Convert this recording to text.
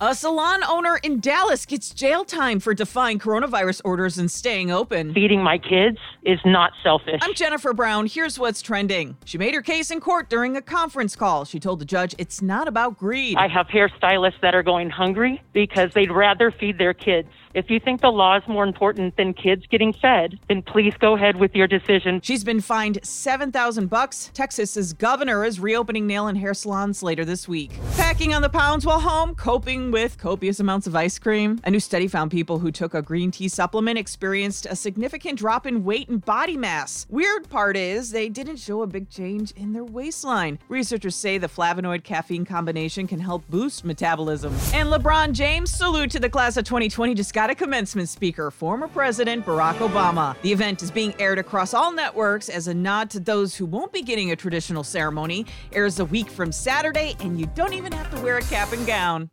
A salon owner in Dallas gets jail time for defying coronavirus orders and staying open. Feeding my kids is not selfish. I'm Jennifer Brown. Here's what's trending. She made her case in court during a conference call. She told the judge it's not about greed. I have hairstylists that are going hungry because they'd rather feed their kids. If you think the law is more important than kids getting fed, then please go ahead with your decision. She's been fined 7,000 bucks. Texas's governor is reopening nail and hair salons later this week. Packing on the pounds while home, coping with copious amounts of ice cream. A new study found people who took a green tea supplement experienced a significant drop in weight and body mass. Weird part is they didn't show a big change in their waistline. Researchers say the flavonoid caffeine combination can help boost metabolism. And LeBron James salute to the class of 2020 just got a commencement speaker, former President Barack Obama. The event is being aired across all networks as a nod to those who won't be getting a traditional ceremony. Airs a week from Saturday, and you don't even have to wear a cap and gown.